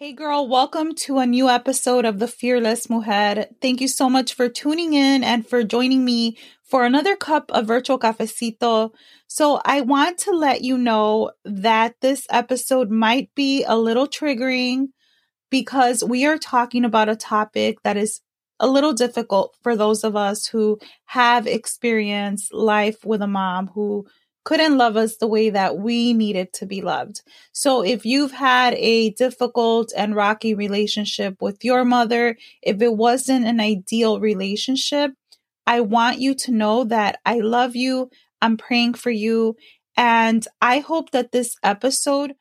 Hey girl, welcome to a new episode of The Fearless Mujer. Thank you so much for tuning in and for joining me for another cup of virtual cafecito. So I want to let you know that this episode might be a little triggering because we are talking about a topic that is a little difficult for those of us who have experienced life with a mom who couldn't love us the way that we needed to be loved. So if you've had a difficult and rocky relationship with your mother, if it wasn't an ideal relationship, I want you to know that I love you. I'm praying for you. And I hope that this episode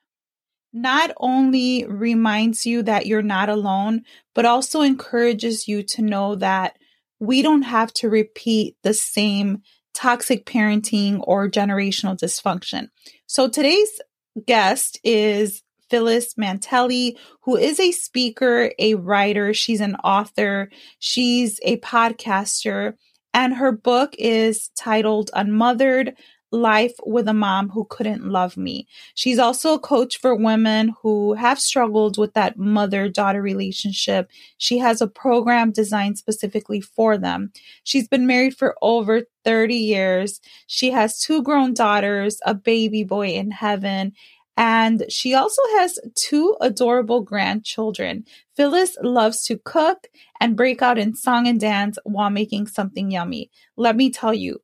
not only reminds you that you're not alone, but also encourages you to know that we don't have to repeat the same toxic parenting or generational dysfunction. So today's guest is Phylis Mantelli, who is a speaker, a writer, she's an author, she's a podcaster, and her book is titled Unmothered life with a mom who couldn't love me. She's also a coach for women who have struggled with that mother daughter relationship. She has a program designed specifically for them. She's been married for over 30 years. She has two grown daughters, a baby boy in heaven, and she also has two adorable grandchildren. Phylis loves to cook and break out in song and dance while making something yummy. Let me tell you,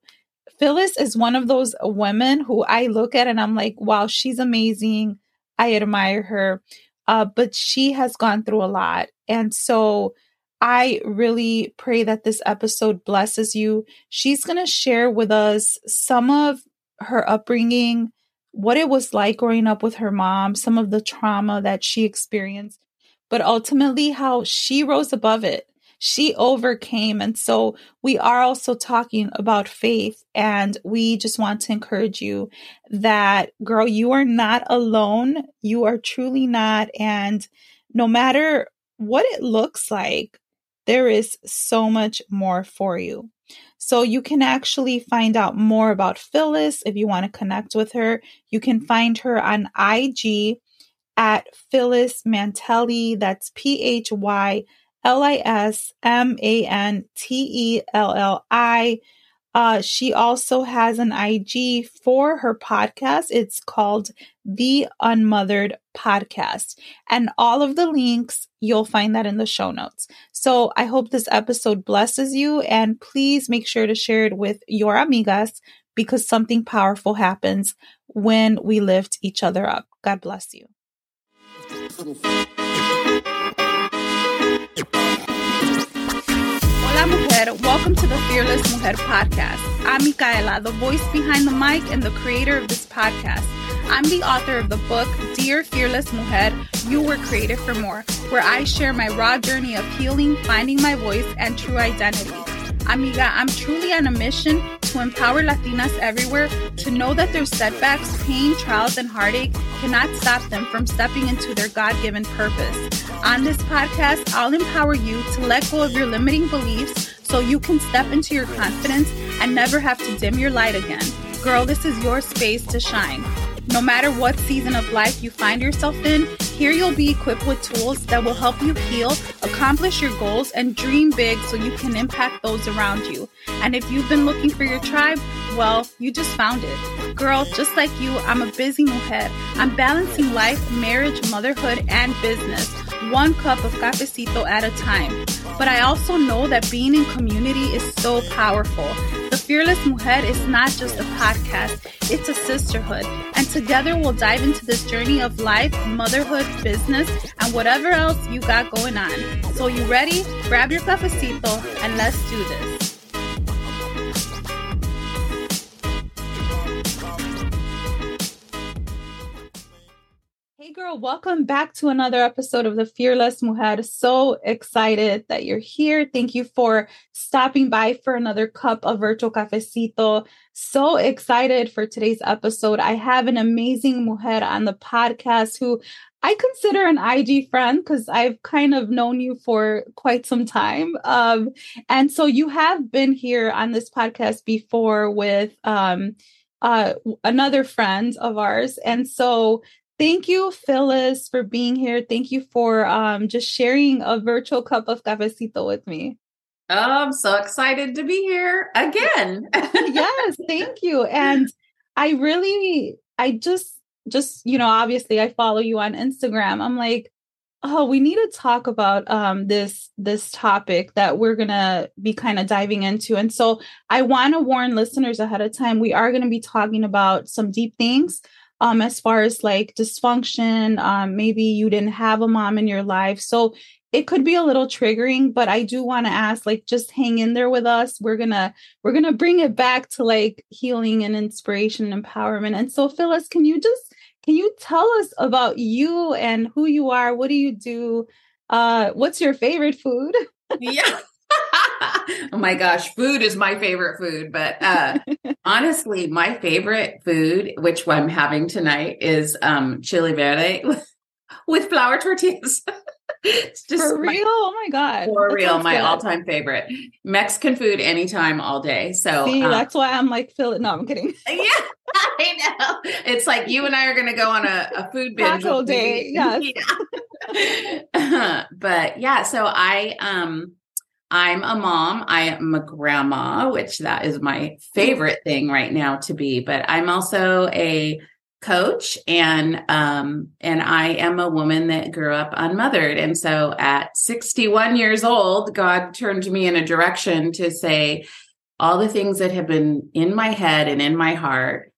Phylis is one of those women who I look at and I'm like, wow, she's amazing. I admire her. Uh, but she has gone through a lot. And so I really pray that this episode blesses you. She's going to share with us some of her upbringing, what it was like growing up with her mom, some of the trauma that she experienced, but ultimately how she rose above it she overcame. And so we are also talking about faith. And we just want to encourage you that, girl, you are not alone. You are truly not. And no matter what it looks like, there is so much more for you. So you can actually find out more about Phylis if you want to connect with her. You can find her on IG at Phylis Mantelli. That's P H Y L I S M A N T E L L I. Uh, she also has an IG for her podcast. It's called The Unmothered Podcast. And all of the links, you'll find that in the show notes. So I hope this episode blesses you. And please make sure to share it with your amigas because something powerful happens when we lift each other up. God bless you. Hola, mujer. Welcome to the Fearless Mujer podcast. I'm Micaela, the voice behind the mic and the creator of this podcast. I'm the author of the book, Dear Fearless Mujer, You Were Created for More, where I share my raw journey of healing, finding my voice, and true identity. Amiga, I'm truly on a mission to empower Latinas everywhere to know that their setbacks, pain, trials, and heartache cannot stop them from stepping into their God given purpose. On this podcast, I'll empower you to let go of your limiting beliefs so you can step into your confidence and never have to dim your light again. Girl, this is your space to shine. No matter what season of life you find yourself in, here you'll be equipped with tools that will help you heal, accomplish your goals, and dream big so you can impact those around you. And if you've been looking for your tribe, well, you just found it. Girl, just like you, I'm a busy mujer. I'm balancing life, marriage, motherhood, and business, one cup of cafecito at a time. But I also know that being in community is so powerful. The Fearless Mujer is not just a podcast, it's a sisterhood. And together we'll dive into this journey of life, motherhood, business, and whatever else you got going on. So, you ready? Grab your cafecito and let's do this. Hey, girl, welcome back to another episode of the Fearless Mujer. So excited that you're here. Thank you for stopping by for another cup of virtual cafecito. So excited for today's episode. I have an amazing mujer on the podcast who I consider an IG friend because I've kind of known you for quite some time. Um, and so you have been here on this podcast before with um, uh, another friend of ours. And so Thank you, Phylis, for being here. Thank you for um, just sharing a virtual cup of cafecito with me. Oh, I'm so excited to be here again. yes, thank you. And I really, I just, just, you know, obviously I follow you on Instagram. I'm like, oh, we need to talk about um this this topic that we're gonna be kind of diving into. And so I want to warn listeners ahead of time, we are gonna be talking about some deep things um, as far as like dysfunction. Um, maybe you didn't have a mom in your life. So it could be a little triggering, but I do want to ask, like, just hang in there with us. We're gonna we're gonna bring it back to like healing and inspiration and empowerment. And so, Phylis, can you just can you tell us about you and who you are? What do you do? Uh, what's your favorite food? yeah. Oh my gosh, food is my favorite food. But uh, honestly, my favorite food, which I'm having tonight, is um, chili verde with flour tortillas. it's just for real. My, oh my god, for that real, my good. all-time favorite Mexican food, anytime, all day. So See, um, that's why I'm like, Phil. No, I'm kidding. yeah, I know. It's like you and I are going to go on a, a food binge all day. Yes. Yeah. but yeah, so I um I'm a mom. I am a grandma, which that is my favorite thing right now to be, but I'm also a coach and um and I am a woman that grew up unmothered. And so at 61 years old, God turned me in a direction to say all the things that have been in my head and in my heart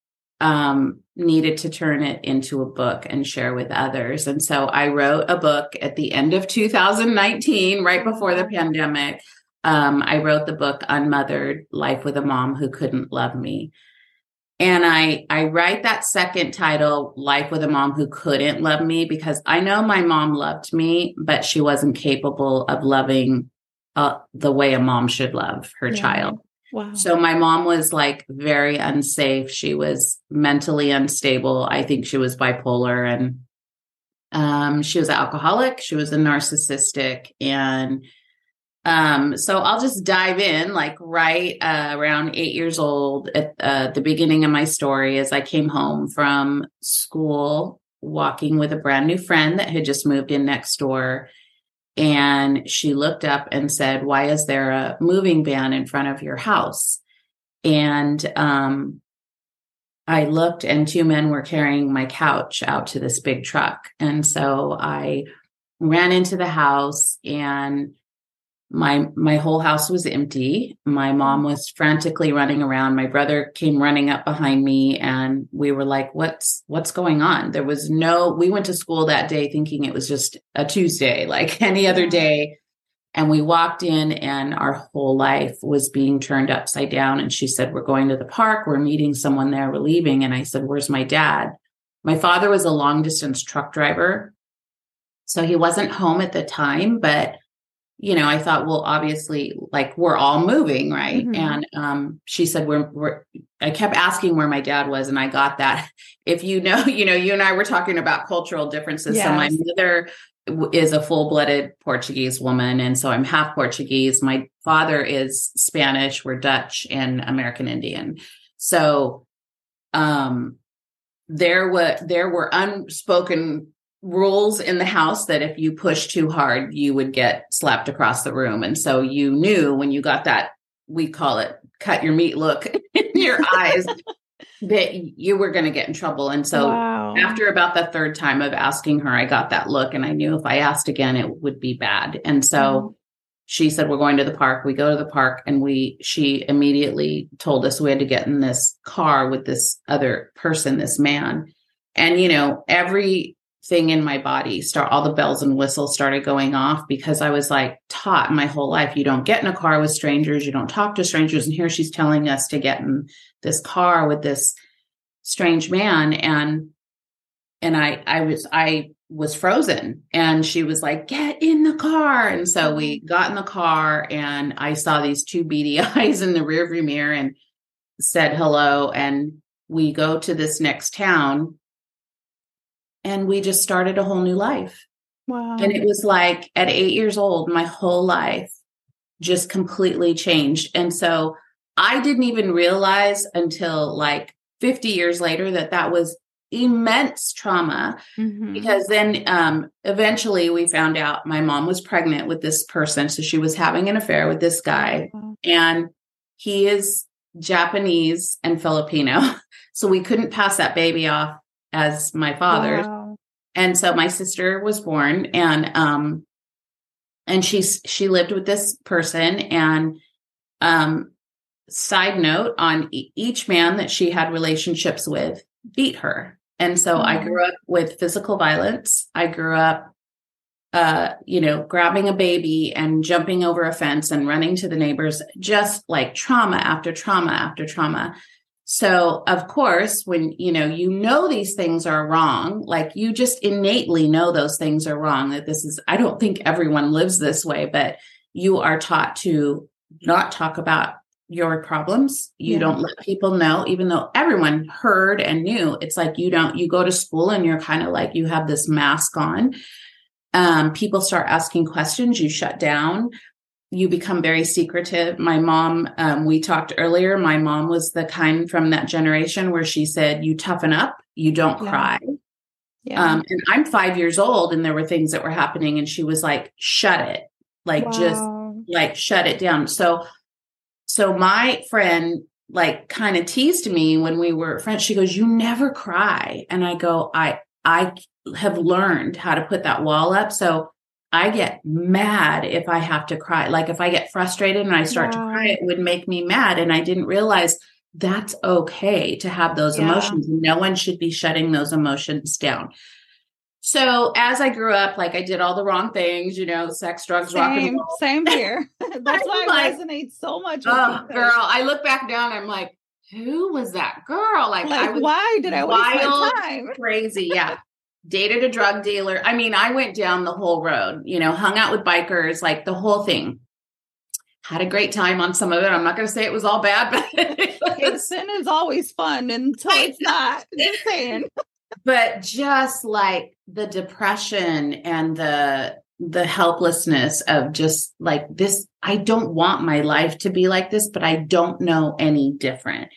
um needed to turn it into a book and share with others. And so I wrote a book at the end of 2019, right before the pandemic. Um, I wrote the book Unmothered Life with a Mom Who Couldn't Love Me. And I, I write that second title, Life with a Mom Who Couldn't Love Me, because I know my mom loved me, but she wasn't capable of loving uh, the way a mom should love her yeah. child. Wow. So my mom was like very unsafe. She was mentally unstable. I think she was bipolar and um, she was an alcoholic. She was a narcissistic and um, so I'll just dive in like right uh, around eight years old at uh, the beginning of my story as I came home from school, walking with a brand new friend that had just moved in next door and she looked up and said, Why is there a moving van in front of your house? And um, I looked, and two men were carrying my couch out to this big truck. And so I ran into the house and my my whole house was empty. My mom mm. was frantically running around. My brother came running up behind me and we were like what's what's going on? There was no we went to school that day thinking it was just a tuesday like any other day. And we walked in and our whole life was being turned upside down. And she said we're going to the park. We're meeting someone there. We're leaving. And i said where's my dad? My father was a long distance truck driver. So he wasn't home at the time but you know, I thought, well, obviously, like we're all moving, right? Mm-hmm. And um, she said, we're, we're, I kept asking where my dad was, and I got that. If you know, you know, you and I were talking about cultural differences. Yes. So my mother is a full blooded Portuguese woman. And so I'm half Portuguese. My father is Spanish, we're Dutch and American Indian. So, um, there were there were unspoken rules in the house that if you push too hard, you would get slapped across the room. And so you knew when you got that, we call it cut your meat look in your eyes, that you were going to get in trouble. And so wow. after about the third time of asking her, I got that look and I knew if I asked again, it would be bad. And so mm-hmm. she said, we're going to the park. We go to the park and we, she immediately told us we had to get in this car with this other person, this man. And, you know, every thing in my body start all the bells and whistles started going off because I was like taught my whole life you don't get in a car with strangers, you don't talk to strangers. And here she's telling us to get in this car with this strange man. And and I I was I was frozen and she was like get in the car and so we mm-hmm. got in the car and I saw these two beady eyes in the rearview mirror and said hello and we go to this next town and we just started a whole new life. Wow. And it was like at 8 years old my whole life just completely changed and so I didn't even realize until like 50 years later that that was immense trauma mm-hmm. because then um, eventually we found out my mom was pregnant with this person so she was having an affair with this guy and he is japanese and filipino so we couldn't pass that baby off as my father's wow. and so my sister was born and um and she's she lived with this person and um side note on e- each man that she had relationships with beat her. And so mm-hmm. I grew up with physical violence. I grew up, uh, you know, grabbing a baby and jumping over a fence and running to the neighbors, just like trauma after trauma after trauma. So, of course, when you know, you know, these things are wrong, like you just innately know those things are wrong, that this is, I don't think everyone lives this way, but you are taught to not talk about your problems. You yeah. don't let people know, even though everyone heard and knew. It's like you don't, you go to school and you're kind of like you have this mask on. Um, people start asking questions, you shut down, you become very secretive. My mom, um, we talked earlier, my mom was the kind from that generation where she said, You toughen up, you don't yeah. cry. Yeah. Um, and I'm five years old, and there were things that were happening, and she was like, Shut it. Like, wow. just like shut it down. So so my friend like kind of teased me when we were friends. She goes, "You never cry," and I go, "I I have learned how to put that wall up." So I get mad if I have to cry. Like if I get frustrated and I start to cry, it would make me mad. And I didn't realize that's okay to have those yeah. emotions. No one should be shutting those emotions down. So as I grew up, like I did all the wrong things, you know, sex, drugs, same, rock and roll. Same here. That's why like, it resonates so much. oh, girl, I look back down, I'm like, who was that girl? Like, like I was why did I wild, time? crazy? Yeah. Dated a drug dealer. I mean, I went down the whole road, you know, hung out with bikers, like the whole thing. Had a great time on some of it. I'm not going to say it was all bad, but sin is always fun until it's not. Just saying but just like the depression and the the helplessness of just like this I don't want my life to be like this but I don't know any different.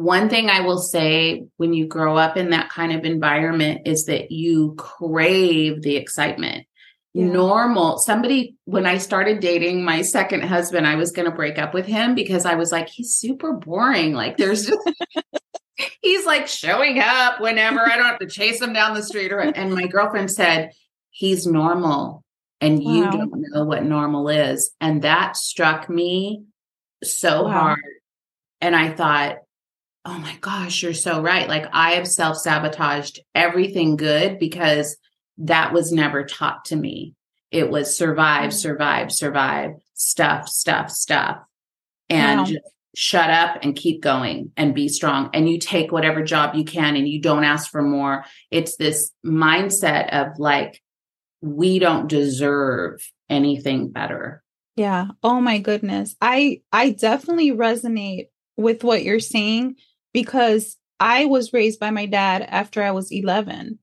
One thing I will say when you grow up in that kind of environment is that you crave the excitement. Yeah. Normal. Somebody, when I started dating my second husband, I was going to break up with him because I was like, he's super boring. Like, there's he's like showing up whenever I don't have to chase him down the street. Or, and my girlfriend said, he's normal and wow. you don't know what normal is. And that struck me so wow. hard. And I thought, oh my gosh, you're so right. Like I have self sabotaged everything good because that was never taught to me. It was survive, mm. survive, survive, stuff, stuff, stuff. And wow. shut up and keep going and be strong and you take whatever job you can and you don't ask for more it's this mindset of like we don't deserve anything better yeah oh my goodness i i definitely resonate with what you're saying because i was raised by my dad after i was 11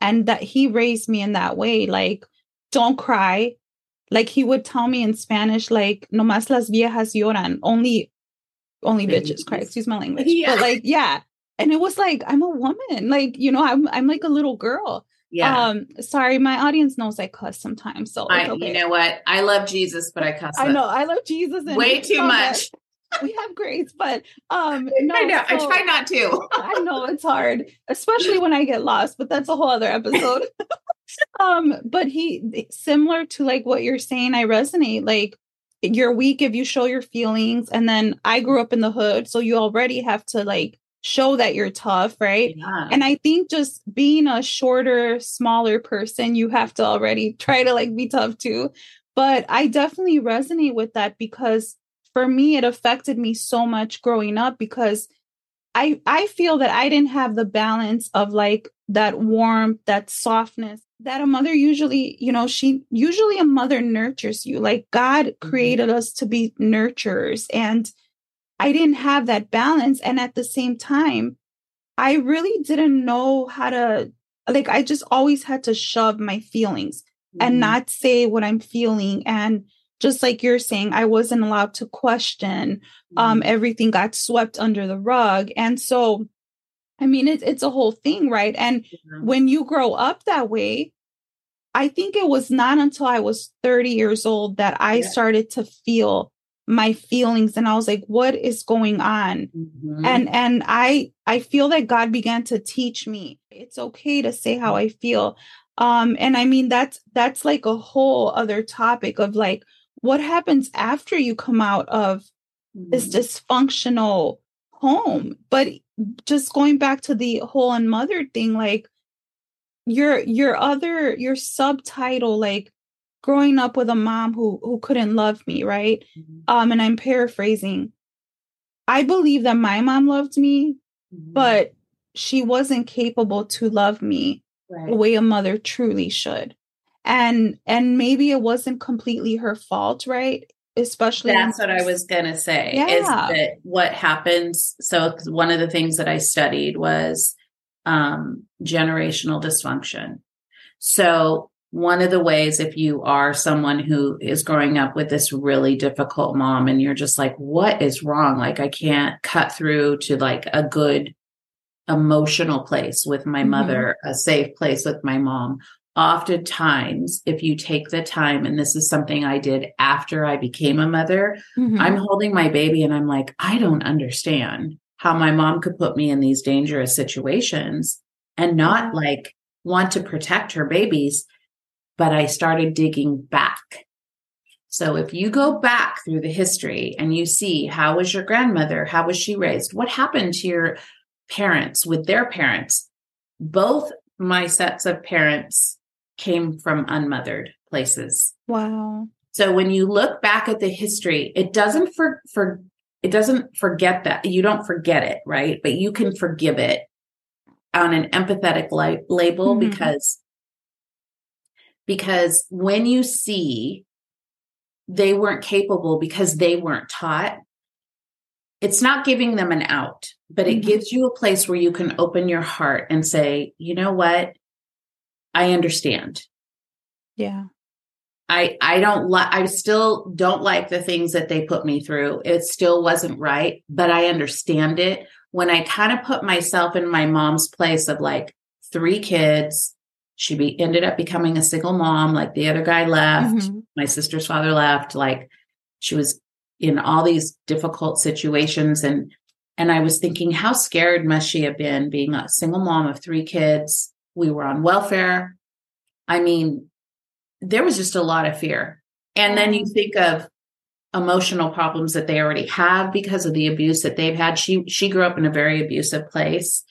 and that he raised me in that way like don't cry like he would tell me in spanish like no más las viejas lloran only only bitches cry, excuse my language. Yeah. But like, yeah. And it was like, I'm a woman. Like, you know, I'm I'm like a little girl. Yeah. Um, sorry, my audience knows I cuss sometimes. So I, okay. you know what? I love Jesus, but I cuss. I know I love Jesus and way too much. We have grace, but um no, I know so, I try not to. I know it's hard, especially when I get lost, but that's a whole other episode. um, but he similar to like what you're saying, I resonate. Like you're weak if you show your feelings. And then I grew up in the hood, so you already have to like show that you're tough, right? Yeah. And I think just being a shorter, smaller person, you have to already try to like be tough too. But I definitely resonate with that because for me it affected me so much growing up because I I feel that I didn't have the balance of like that warmth, that softness that a mother usually, you know, she usually a mother nurtures you. Like God mm-hmm. created us to be nurturers. And I didn't have that balance. And at the same time, I really didn't know how to, like, I just always had to shove my feelings mm-hmm. and not say what I'm feeling. And just like you're saying, I wasn't allowed to question. Um, mm-hmm. Um, everything got swept under the rug. And so, I mean, it's it's a whole thing, right? And mm-hmm. when you grow up that way, I think it was not until I was 30 years old that I yeah. started to feel my feelings and I was like what is going on mm-hmm. and and I I feel that God began to teach me it's okay to say how I feel um and I mean that's that's like a whole other topic of like what happens after you come out of mm-hmm. this dysfunctional home but just going back to the whole unmothered thing like your your other your subtitle like growing up with a mom who who couldn't love me right mm-hmm. um and i'm paraphrasing i believe that my mom loved me mm-hmm. but she wasn't capable to love me right. the way a mother truly should and and maybe it wasn't completely her fault right especially that's what i was gonna say yeah. is that what happens so one of the things that i studied was um, generational dysfunction. So, one of the ways, if you are someone who is growing up with this really difficult mom and you're just like, what is wrong? Like, I can't cut through to like a good emotional place with my mm-hmm. mother, a safe place with my mom. Oftentimes, if you take the time, and this is something I did after I became a mother, mm-hmm. I'm holding my baby and I'm like, I don't understand how my mom could put me in these dangerous situations and not like want to protect her babies. But I started digging back. So if you go back through the history and you see how was your grandmother? How was she raised? What happened to your parents with their parents? Both my sets of parents came from unmothered places. Wow. So when you look back at the history, it doesn't for, for it doesn't forget that you don't forget it right but you can forgive it on an empathetic li- label mm-hmm. because because when you see they weren't capable because they weren't taught it's not giving them an out but it mm-hmm. gives you a place where you can open your heart and say you know what i understand yeah I I don't like I still don't like the things that they put me through. It still wasn't right, but I understand it. When I kind of put myself in my mom's place of like three kids, she be, ended up becoming a single mom. Like the other guy left, mm-hmm. my sister's father left. Like she was in all these difficult situations, and and I was thinking, how scared must she have been being a single mom of three kids? We were on welfare. I mean, there was just a lot of fear. And then you think of emotional problems that they already have because of the abuse that they've had. She she grew up in a very abusive place.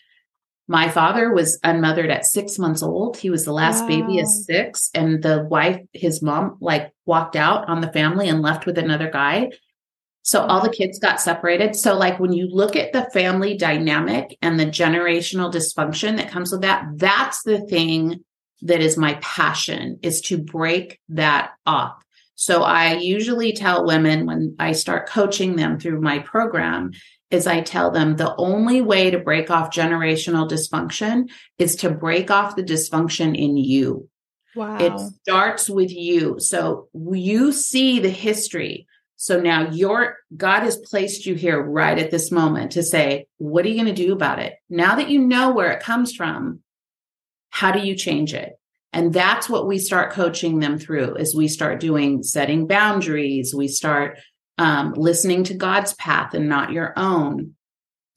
My father was unmothered at six months old. He was the last wow. baby at six, and the wife, his mom, like walked out on the family and left with another guy. So all the kids got separated. So, like when you look at the family dynamic and the generational dysfunction that comes with that, that's the thing that is my passion is to break that off. So I usually tell women when I start coaching them through my program is I tell them the only way to break off generational dysfunction is to break off the dysfunction in you. Wow. It starts with you. So you see the history. So now your God has placed you here right at this moment to say, what are you going to do about it? Now that you know where it comes from, how do you change it? And that's what we start coaching them through is we start doing setting boundaries. We start um, listening to God's path and not your own.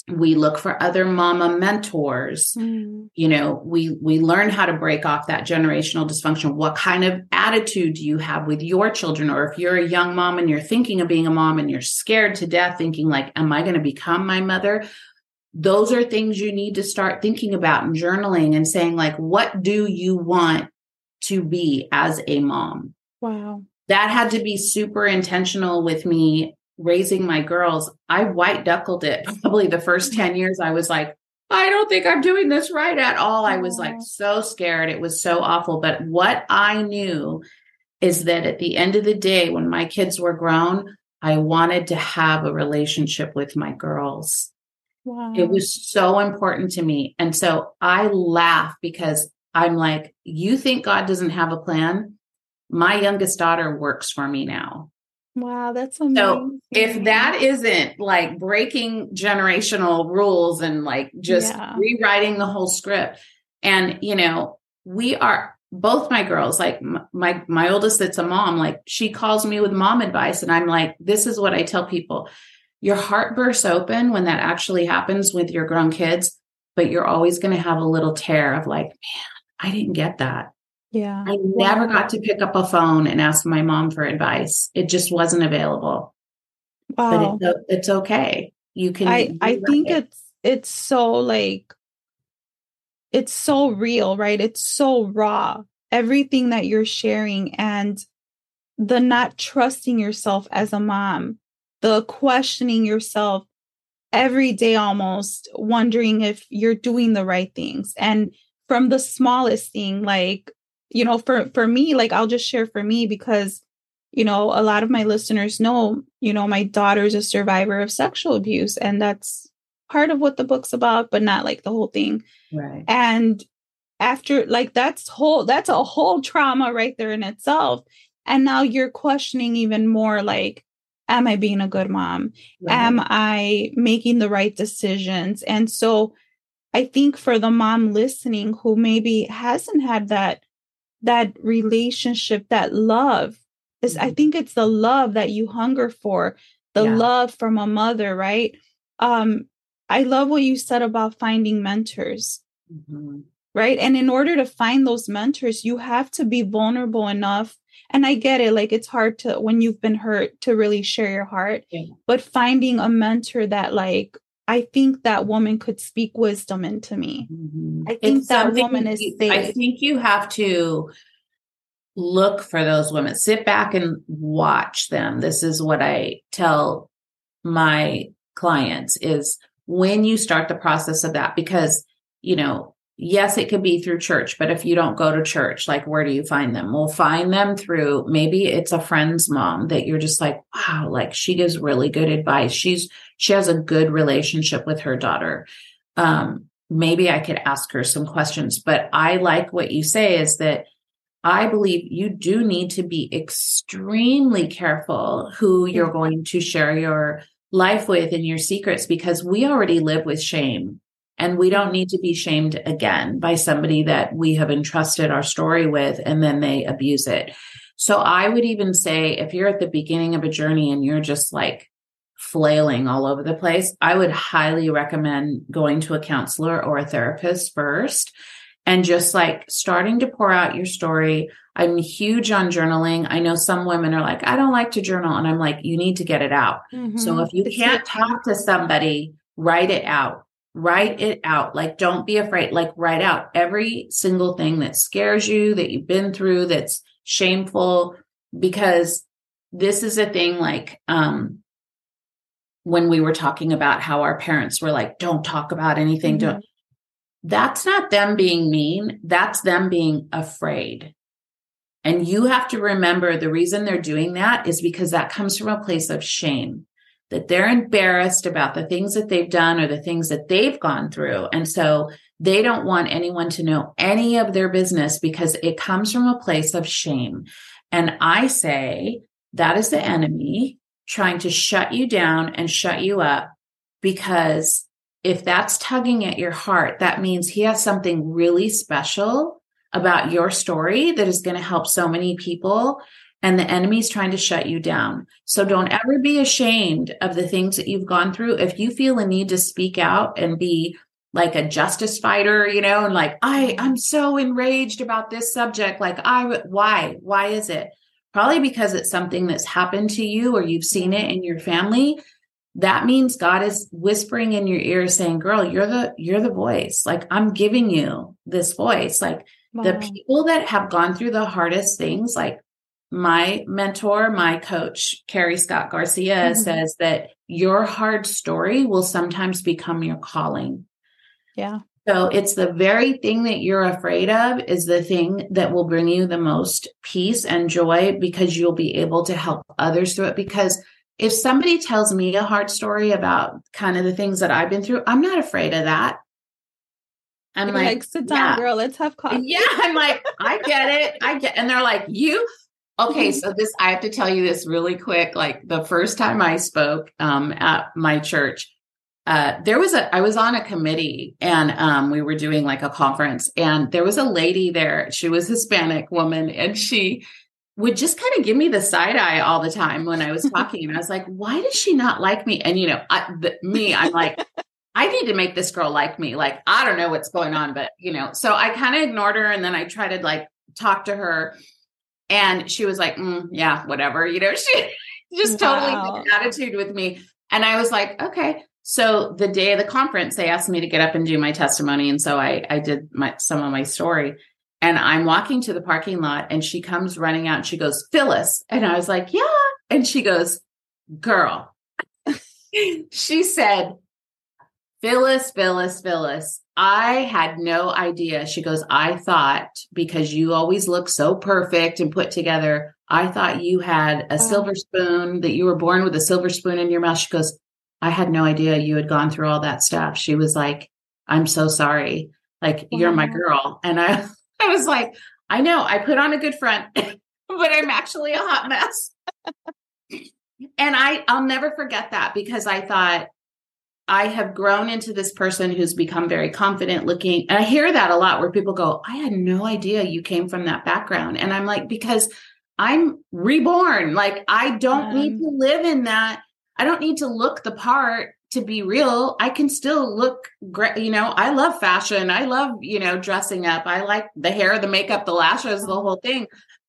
We look for other mama mentors. Mm. You know, we we learn how to break off that generational dysfunction. What kind of attitude do you have with your children? Or if you're a young mom and you're thinking of being a mom and you're scared to death, thinking like, "Am I going to become my mother?" those are things you need to start thinking about and journaling and saying like what do you want to be as a mom wow that had to be super intentional with me raising my girls i white duckled it probably the first mm-hmm. 10 years i was like I don't think I'm doing this right at all. I was like so scared. It was so awful. But what I knew is that at the end of the day, when my kids were grown, I wanted to have a relationship with my girls. Wow. It was so important to me. And so I laugh because I'm like, you think God doesn't have a plan? My youngest daughter works for me now. Wow, that's amazing. So if that isn't like breaking generational rules and like just yeah. rewriting the whole script, and you know, we are both my girls, like my my oldest that's a mom, like she calls me with mom advice, and I'm like, this is what I tell people. Your heart bursts open when that actually happens with your grown kids, but you're always going to have a little tear of like, man, I didn't get that. Yeah. I never got to pick up a phone and ask my mom for advice. It just wasn't available. Wow. But it's, it's okay. You can I I think it. it's it's so like it's so real, right? It's so raw. Everything that you're sharing and the not trusting yourself as a mom, the questioning yourself every day almost, wondering if you're doing the right things. And from the smallest thing, like you know for for me like i'll just share for me because you know a lot of my listeners know you know my daughter's a survivor of sexual abuse and that's part of what the book's about but not like the whole thing. Right. And after like that's whole that's a whole trauma right there in itself. And now you're questioning even more like am i being a good mom? Right. am i making the right decisions? And so i think for the mom listening who maybe hasn't had that that relationship, that love. Is I mm-hmm. think it's the love that you hunger for, the yeah. love from a mother, right? Um, I love what you said about finding mentors. Mm-hmm. Right. And in order to find those mentors, you have to be vulnerable enough. And I get it, like it's hard to when you've been hurt to really share your heart. Yeah. But finding a mentor that like I think that woman could speak wisdom into me. Mm-hmm. I think it's that woman is safe. I think you have to look for those women. Sit back and watch them. This is what I tell my clients is when you start the process of that because you know yes, it could be through church, but if you don't go to church, like where do you find them? We'll find them through maybe it's a friend's mom that you're just like, wow, like she gives really good advice. She's she has a good relationship with her daughter. Um, maybe I could ask her some questions, but I like what you say is that I believe you do need to be extremely careful who you're going to share your life with and your secrets because we already live with shame and we don't need to be shamed again by somebody that we have entrusted our story with and then they abuse it. So I would even say if you're at the beginning of a journey and you're just like flailing all over the place, I would highly recommend going to a counselor or a therapist first and just like starting to pour out your story. I'm huge on journaling. I know some women are like, I don't like to journal. And I'm like, you need to get it out. Mm-hmm. So if you can't talk to somebody, write it out write it out. Like, don't be afraid. Like, write out every single thing that scares you, that you've been through, that's shameful, because this is a thing like, um, when we were talking about how our parents were like, don't talk about anything, mm-hmm. don't. That's not them being mean. That's them being afraid. And you have to remember the reason they're doing that is because that comes from a place of shame that they're embarrassed about the things that they've done or the things that they've gone through. And so they don't want anyone to know any of their business because it comes from a place of shame. And I say that is the enemy trying to shut you down and shut you up because if that's tugging at your heart, that means he has something really special about your story that is going to help so many people and the enemy's trying to shut you down. So don't ever be ashamed of the things that you've gone through. If you feel a need to speak out and be like a justice fighter, you know, and like, I, I'm so enraged about this subject. Like, I, why, why is it? Probably because it's something that's happened to you or you've seen it in your family. That means God is whispering in your ear saying, girl, you're the, you're the voice. Like, I'm giving you this voice. Like, wow. the people that have gone through the hardest things, like my mentor, my coach, Carrie Scott Garcia, mm-hmm. says that your hard story will sometimes become your calling. Yeah. So it's the very thing that you're afraid of is the thing that will bring you the most peace and joy because you'll be able to help others through it. Because if somebody tells me a hard story about kind of the things that I've been through, I'm not afraid of that. I'm like, like, sit down, yeah. girl. Let's have coffee. Yeah, I'm like, I get it. I get, and they're like, you. Okay, Mm-hmm. so this I have to tell you this really quick. Like the first time I spoke um, at my church, uh, there was a I was on a committee and um, we were doing like a conference, and there was a lady there. She was Hispanic woman, and she would just kind of give me the side eye all the time when I was talking. and I was like, why does she not like me? And you know, I, the, me, I'm like. I need to make this girl like me. Like, I don't know what's going on, but you know, so I kind of ignored her and then I tried to like talk to her and she was like, mm, yeah, whatever. You know, she just totally Wow. an attitude with me. And I was like, okay. So the day of the conference, they asked me to get up and do my testimony. And so I, I did my, some of my story and I'm walking to the parking lot and she comes running out and she goes, Phylis. And I was like, yeah. And she goes, girl, she said, Phylis, Phylis, Phylis, I had no idea. She goes, I thought because you always look so perfect and put together, I thought you had a oh. silver spoon, that you were born with a silver spoon in your mouth. She goes, I had no idea you had gone through all that stuff. She was like, I'm so sorry. Like, you're my girl. And I, I was like, I know I put on a good front, but I'm actually a hot mess. and I, I'll never forget that because I thought, I have grown into this person who's become very confident looking. And I hear that a lot where people go, I had no idea you came from that background. And I'm like, because I'm reborn. Like, I don't need Um, to live in that. I don't need to look the part to be real. I can still look great. You know, I love fashion. I love, you know, dressing up. I like the hair, the makeup, the lashes, the whole thing.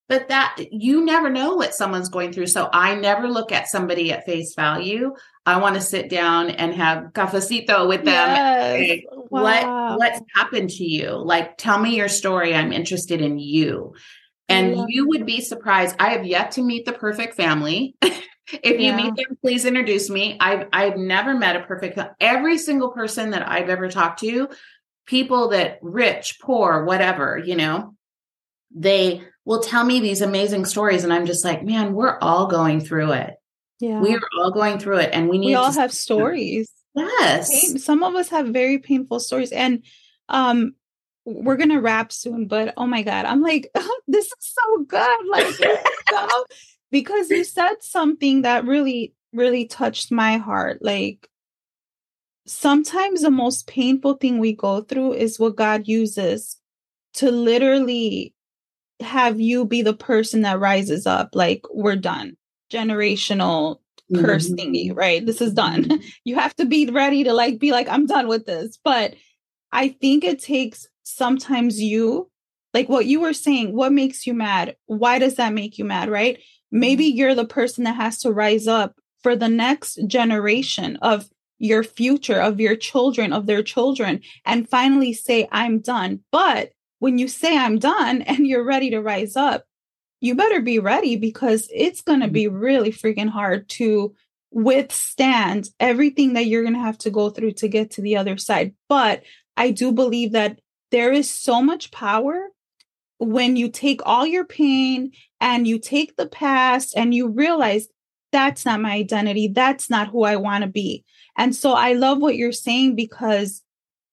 But that you never know what someone's going through. So I never look at somebody at face value. I want to sit down and have cafecito with them. Yes. Hey, Wow. What what's happened to you? Like tell me your story. I'm interested in you. And love you would be surprised. I have yet to meet the perfect family. if you meet them, please introduce me. I've I've never met a perfect every single person that I've ever talked to, people that rich, poor, whatever, you know, they will tell me these amazing stories. And I'm just like, man, we're all going through it. Yeah. We are all going through it. And we need we all have stories. Yes. Some of us have very painful stories. And um we're gonna wrap soon, but oh my god, I'm like, this is so good. Like let's because you said something that really, really touched my heart. Like sometimes the most painful thing we go through is what God uses to literally have you be the person that rises up. Like we're done. Generational curse Mhm. thingy, right? This is done. You have to be ready to like be like, I'm done with this. But I think it takes sometimes you, like what you were saying, what makes you mad? Why does that make you mad, right? Maybe you're the person that has to rise up for the next generation of your future, of your children, of their children, and finally say, I'm done. But when you say I'm done and you're ready to rise up, you better be ready because it's going to mm-hmm. be really freaking hard to withstand everything that you're going to have to go through to get to the other side. But I do believe that there is so much power when you take all your pain and you take the past and you realize that's not my identity. That's not who I want to be. And so I love what you're saying because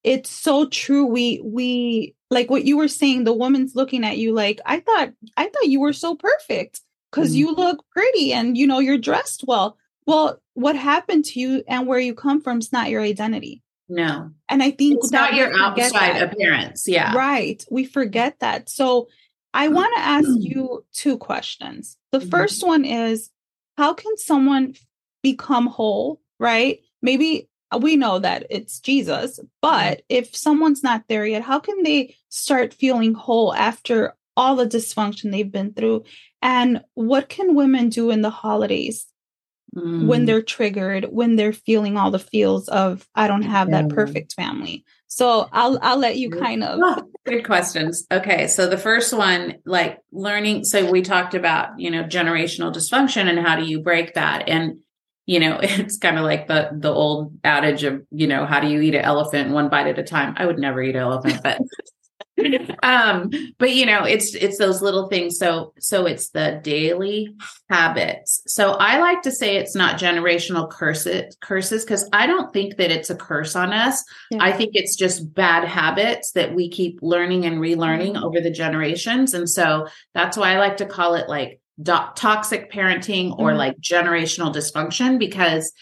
it's so true. We, we, like what you were saying, the woman's looking at you like, I thought, I thought you were so perfect because Mhm. you look pretty and you know, you're dressed well. Well, what happened to you and where you come from is not your identity. No. And I think It's not your outside that. appearance. Yeah. Right. We forget that. So I want to ask you two questions. The Mhm. first one is how can someone become whole, right? Maybe we know that it's Jesus, but if someone's not there yet, how can they start feeling whole after all the dysfunction they've been through? And what can women do in the holidays when Mm. they're triggered, when they're feeling all the feels of I don't have that perfect family? So I'll I'll let you kind of Oh, good questions. Okay. So the first one, like learning. So we talked about, you know, generational dysfunction and how do you break that? And, you know, it's kind of like the the old adage of, you know, how do you eat an elephant one bite at a time? I would never eat an elephant, but um but you know it's it's those little things so so it's the daily habits so i like to say it's not generational curses curses because i don't think that it's a curse on us yeah. i think it's just bad habits that we keep learning and relearning mm-hmm. over the generations and so that's why i like to call it like do- toxic parenting or mm-hmm. like generational dysfunction because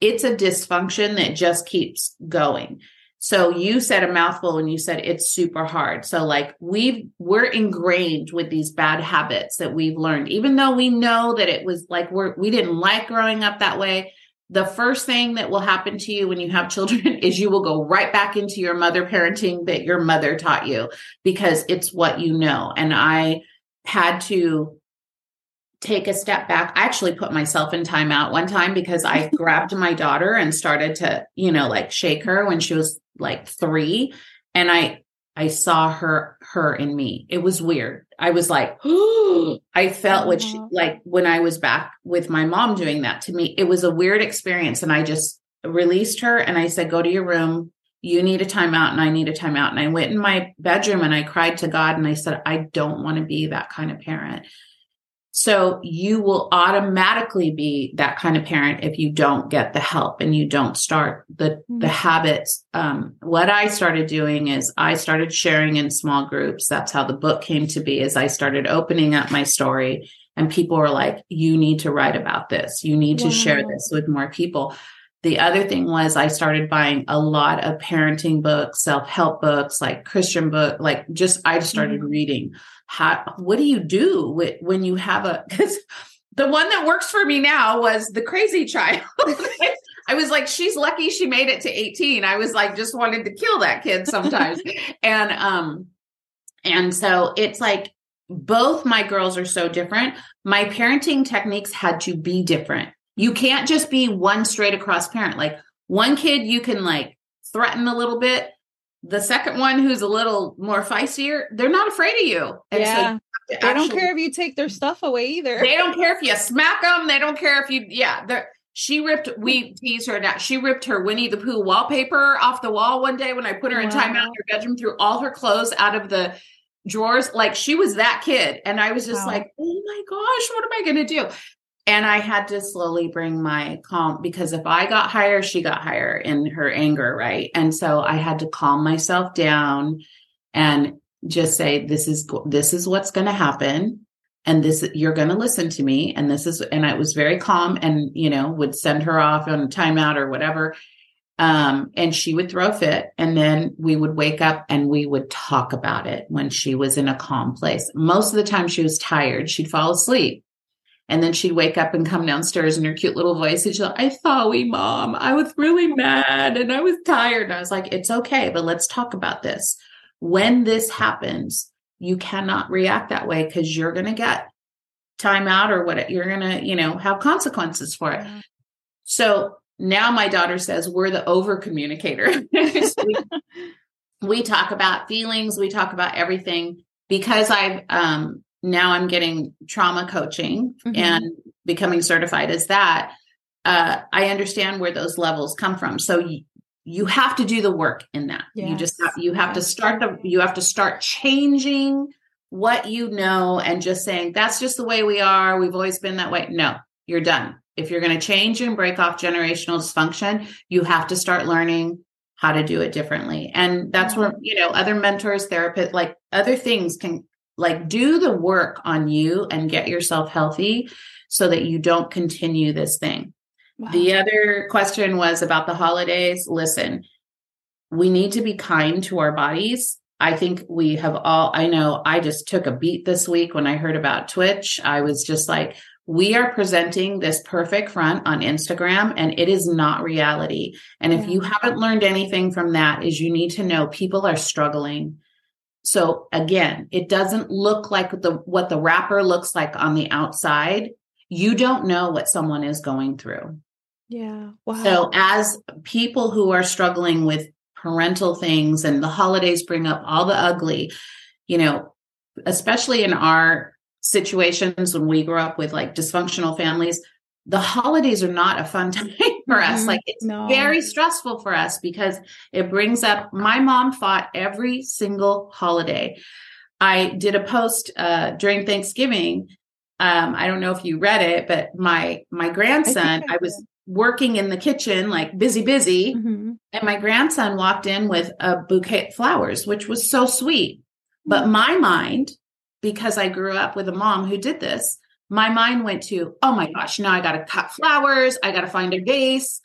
it's a dysfunction that just keeps going so you said a mouthful and you said it's super hard. So like we've we're ingrained with these bad habits that we've learned even though we know that it was like we're we didn't like growing up that way. The first thing that will happen to you when you have children is you will go right back into your mother parenting that your mother taught you because it's what you know. And I had to take a step back. I actually put myself in timeout one time because I grabbed my daughter and started to, you know, like shake her when she was like 3 and I I saw her her in me. It was weird. I was like, oh, I felt which mm-hmm. like when I was back with my mom doing that to me. It was a weird experience and I just released her and I said, "Go to your room. You need a timeout and I need a timeout." And I went in my bedroom and I cried to God and I said, "I don't want to be that kind of parent." So you will automatically be that kind of parent if you don't get the help and you don't start the mm-hmm. the habits. Um, what I started doing is I started sharing in small groups. That's how the book came to be. Is I started opening up my story, and people were like, "You need to write about this. You need wow. to share this with more people." The other thing was I started buying a lot of parenting books, self help books, like Christian book, like just I started mm-hmm. reading. How what do you do with, when you have a because the one that works for me now was the crazy child. I was like she's lucky she made it to 18 i was like just wanted to kill that kid sometimes. And um and so it's like both my girls are so different. My parenting techniques had to be different you can't just be one straight across parent like one kid you can like threaten a little bit the second one who's a little more feistier, they're not afraid of you. And yeah. So you they don't care if you take their stuff away either. They don't care if you smack them. They don't care if you, yeah. They're, she ripped, we hmm. tease her now. She ripped her Winnie the Pooh wallpaper off the wall one day when I put her wow. in timeout in her bedroom, threw all her clothes out of the drawers. Like she was that kid. And I was just wow. like, oh my gosh, what am I going to do? And I had to slowly bring my calm because if I got higher, she got higher in her anger, right? And so I had to calm myself down and just say, "This is this is what's going to happen." and this you're going to listen to me. And this is and i was very calm and you know would send her off on a timeout or whatever. Um, and she would throw a fit. And then we would wake up and we would talk about it when she was in a calm place. Most of the time she was tired. She'd fall asleep and then she'd wake up and come downstairs in her cute little voice and she'd like, I thought we mom, I was really mad and I was tired. And I was like, it's okay, but let's talk about this. When this happens, you cannot react that way because you're going to get time out or what you're going to, you know, have consequences for it. So now my daughter says we're the over communicator. we, we talk about feelings, we talk about everything because I've um, now I'm getting trauma coaching mm-hmm. and becoming certified as that. Uh, I understand where those levels come from. So y- you have to do the work in that. Yes. You just have, you have to start the you have to start changing what you know and just saying that's just the way we are. We've always been that way. No, you're done. If you're going to change and break off generational dysfunction, you have to start learning how to do it differently. And that's where, you know, other mentors, therapists, like other things can like do the work on you and get yourself healthy so that you don't continue this thing. Wow. The other question was about the holidays. Listen, we need to be kind to our bodies. I think we have all, I know I just took a beat this week when I heard about Twitch. I was just like, we are presenting this perfect front on Instagram and it is not reality. And if you haven't learned anything from that is you need to know people are struggling. So again, it doesn't look like the what the wrapper looks like on the outside. You don't know what someone is going through. Yeah. Wow. So as people who are struggling with parental things and the holidays bring up all the ugly, you know, especially in our situations when we grew up with like dysfunctional families, the holidays are not a fun time for mm-hmm. us. Like it's no. very stressful for us because it brings up my mom fought every single holiday. I did a post uh, during Thanksgiving. Um, I don't know if you read it, but my my grandson, I, I, was working in the kitchen, like busy, busy, mm-hmm. and my grandson walked in with a bouquet of flowers, which was so sweet. But mm-hmm. my mind, because I grew up with a mom who did this, my mind went to, oh my gosh, now I got to cut flowers. I got to find a vase.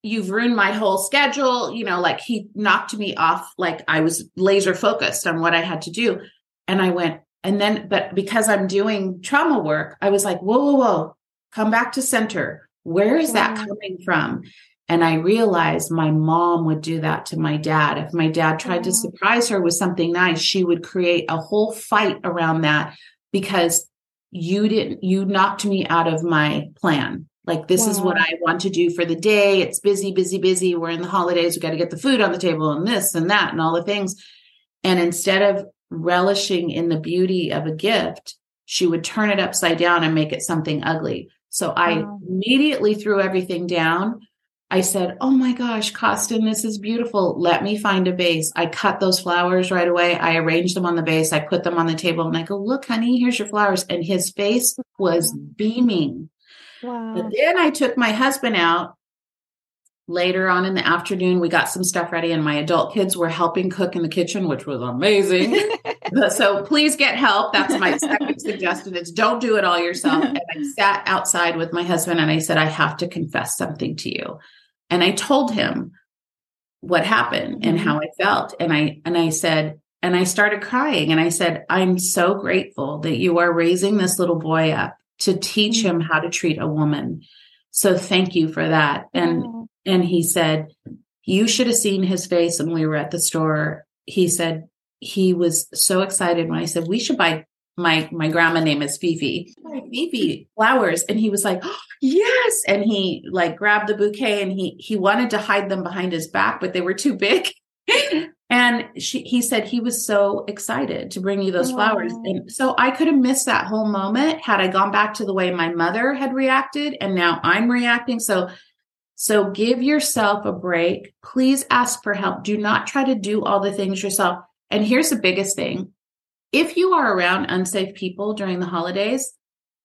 You've ruined my whole schedule. You know, like he knocked me off, like I was laser focused on what I had to do. And I went, and then, but because I'm doing trauma work, I was like, whoa, whoa, whoa, come back to center. Where is that coming from? And I realized my mom would do that to my dad. If my dad tried to oh. surprise her with something nice, she would create a whole fight around that because you didn't you knocked me out of my plan. Like this wow. is what i want to do for the day. It's busy busy busy. We're in the holidays. We got to get the food on the table and this and that and all the things. And instead of relishing in the beauty of a gift she would turn it upside down and make it something ugly. So i immediately threw everything down I said, Oh my gosh, Costin, this is beautiful. Let me find a vase. I cut those flowers right away. I arranged them on the vase. I put them on the table and I go, Look, honey, here's your flowers. And his face was beaming. Wow. But then I took my husband out later on in the afternoon. We got some stuff ready, and my adult kids were helping cook in the kitchen, which was amazing. so please get help. That's my second suggestion is don't do it all yourself. And I sat outside with my husband and I said, I have to confess something to you. And I told him what happened mm-hmm. and how I felt. And I and I said, and I started crying and I said, I'm so grateful that you are raising this little boy up to teach mm-hmm. him how to treat a woman. So thank you for that. And oh. and he said, You should have seen his face when we were at the store. He said he was so excited when I said, We should buy my my grandma name is Fifi. Fifi flowers. And he was like, oh, yes. And he like grabbed the bouquet and he he wanted to hide them behind his back, but they were too big. and she he said he was so excited to bring you those flowers. And so I could have missed that whole moment had I gone back to the way my mother had reacted and now I'm reacting. So so give yourself a break. Please ask for help. Do not try to do all the things yourself. And here's the biggest thing if you are around unsafe people during the holidays,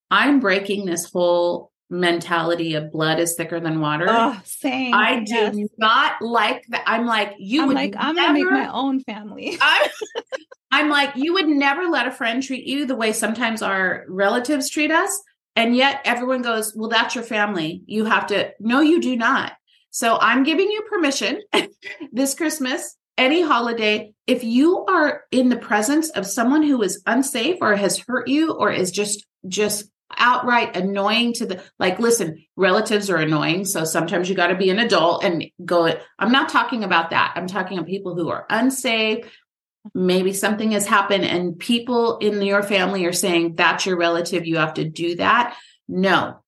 I'm breaking this whole mentality of blood is thicker than water. Oh, same. I do yes. not like that. I'm like, you I'm would like, I'm gonna make my own family. I'm, I'm like, you would never let a friend treat you the way sometimes our relatives treat us. And yet everyone goes, well, that's your family. You have to, no, you do not. So I'm giving you permission this Christmas any holiday, if you are in the presence of someone who is unsafe or has hurt you or is just just outright annoying to the like listen relatives are annoying so sometimes you got to be an adult and go i'm not talking about that. I'm talking about people who are unsafe. Maybe something has happened and people in your family are saying that's your relative you have to do that. No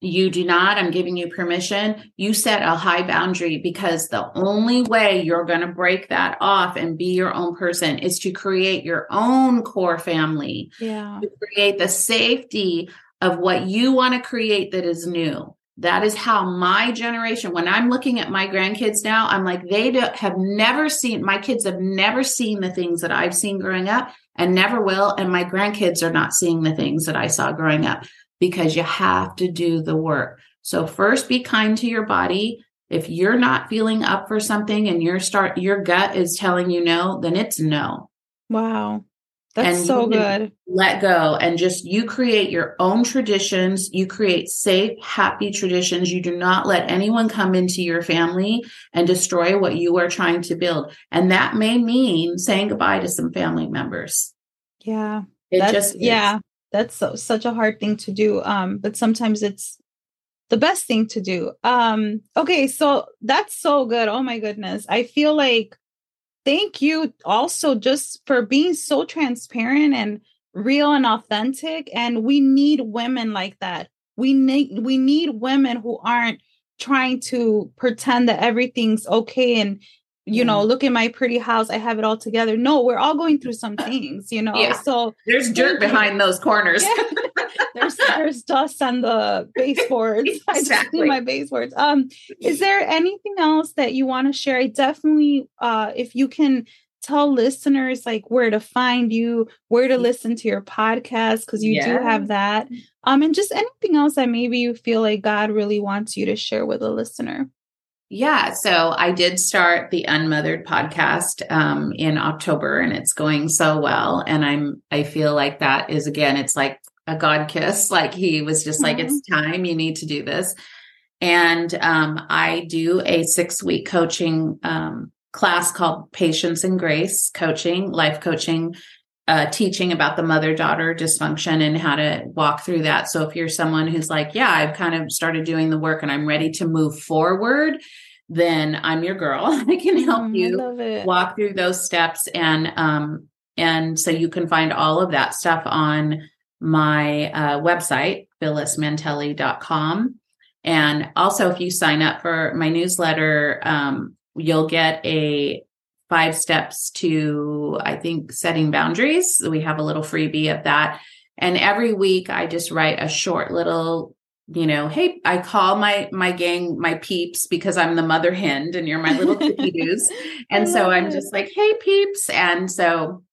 you do not. I'm giving you permission. You set a high boundary because the only way you're going to break that off and be your own person is to create your own core family. Yeah. To create the safety of what you want to create that is new. That is how my generation, when I'm looking at my grandkids now, I'm like, they have never seen, my kids have never seen the things that I've seen growing up and never will. And my grandkids are not seeing the things that I saw growing up because you have to do the work. So first be kind to your body. If you're not feeling up for something and your start your gut is telling you no, then it's no. Wow. That's and so good. Let go and just you create your own traditions. You create safe, happy traditions. You do not let anyone come into your family and destroy what you are trying to build. And that may mean saying goodbye to some family members. Yeah. It just yeah that's so, such a hard thing to do um but sometimes it's the best thing to do. Um okay so that's so good oh my goodness. I feel like thank you also just for being so transparent and real and authentic and we need women like that. We need we need women who aren't trying to pretend that everything's okay and you yeah. know, look at my pretty house. I have it all together. No, we're all going through some things, you know. Yeah. So there's dirt behind those corners. Yeah. there's there's dust on the baseboards. Exactly. I my baseboards. Um, is there anything else that you want to share? I definitely uh if you can tell listeners like where to find you, where to listen to your podcast, because you do have that. Um, and just anything else that maybe you feel like God really wants you to share with a listener. Yeah, so I did start the Unmothered podcast um, in October, and it's going so well. And I'm I feel like that is again, it's like a God kiss. Like He was just mm-hmm. like, it's time. You need to do this. And um, I do a six week coaching um, class called Patience and Grace Coaching, Life Coaching uh, teaching about the mother daughter dysfunction and how to walk through that. So if you're someone who's like, yeah, I've kind of started doing the work and I'm ready to move forward, then I'm your girl. I can help mm, you walk through those steps and um and so you can find all of that stuff on my uh, website phylismantelli.com and also if you sign up for my newsletter um, you'll get a five steps to, I think, setting boundaries. We have a little freebie of that. And every week I just write a short little, you know, hey, I call my my gang my peeps because I'm the mother hen and you're my little cookie doos. And so I'm just like, hey peeps. And so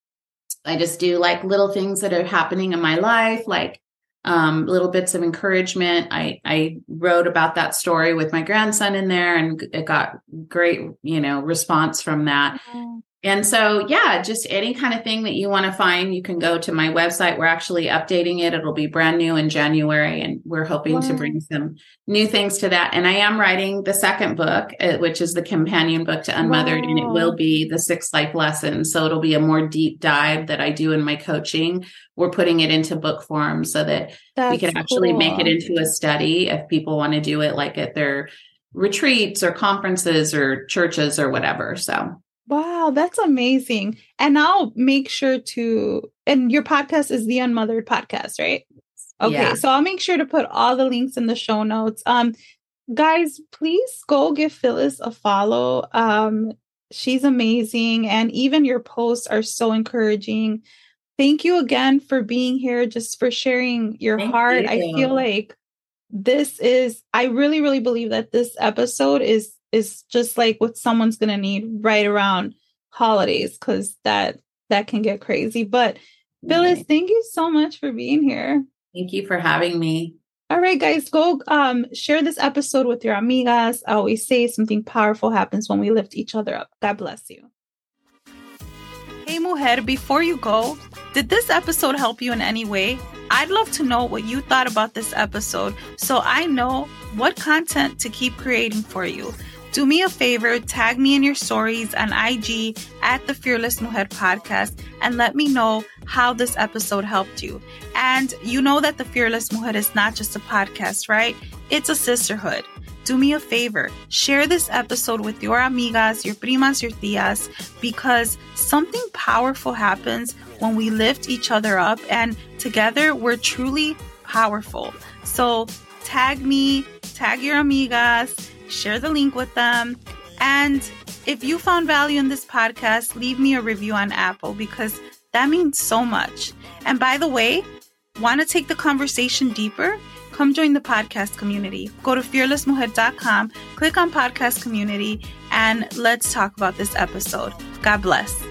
I just do like little things that are happening in my life, like um, little bits of encouragement. I I wrote about that story with my grandson in there, and it got great, you know, response from that. Mm-hmm. And so, yeah, just any kind of thing that you want to find, you can go to my website. We're actually updating it. It'll be brand new in January, and we're hoping wow. to bring some new things to that. And I am writing the second book, uh, which is the companion book to Unmothered, wow. and it will be the six life lessons. So it'll be a more deep dive that I do in my coaching. We're putting it into book form so that That's we can actually cool. make it into a study if people want to do it like at their retreats or conferences or churches or whatever. So Wow, that's amazing. And I'll make sure to, and your podcast is the Unmothered podcast, right? Okay, yeah. so I'll make sure to put all the links in the show notes. Um, guys, please go give Phylis a follow. Um, she's amazing, and even your posts are so encouraging. Thank you again for being here, just for sharing your Thank heart. You. I feel like this is, I really, really believe that this episode is is just like what someone's going to need right around holidays because that that can get crazy. But Phylis okay. thank you so much for being here. Thank you for having me. All right guys go um share this episode with your amigas. I always say something powerful happens when we lift each other up. God bless you. Hey mujer before you go did this episode help you in any way? I'd love to know what you thought about this episode so i know what content to keep creating for you do me a favor, tag me in your stories on IG at the Fearless Mujer podcast and let me know how this episode helped you. And you know that the Fearless Mujer is not just a podcast, right? It's a sisterhood. Do me a favor, share this episode with your amigas, your primas, your tias, because something powerful happens when we lift each other up and together we're truly powerful. So tag me, tag your amigas, share the link with them. And if you found value in this podcast, leave me a review on Apple because that means so much. And by the way, want to take the conversation deeper? Come join the podcast community. Go to fearlessmujer.com, click on podcast community, and let's talk about this episode. God bless.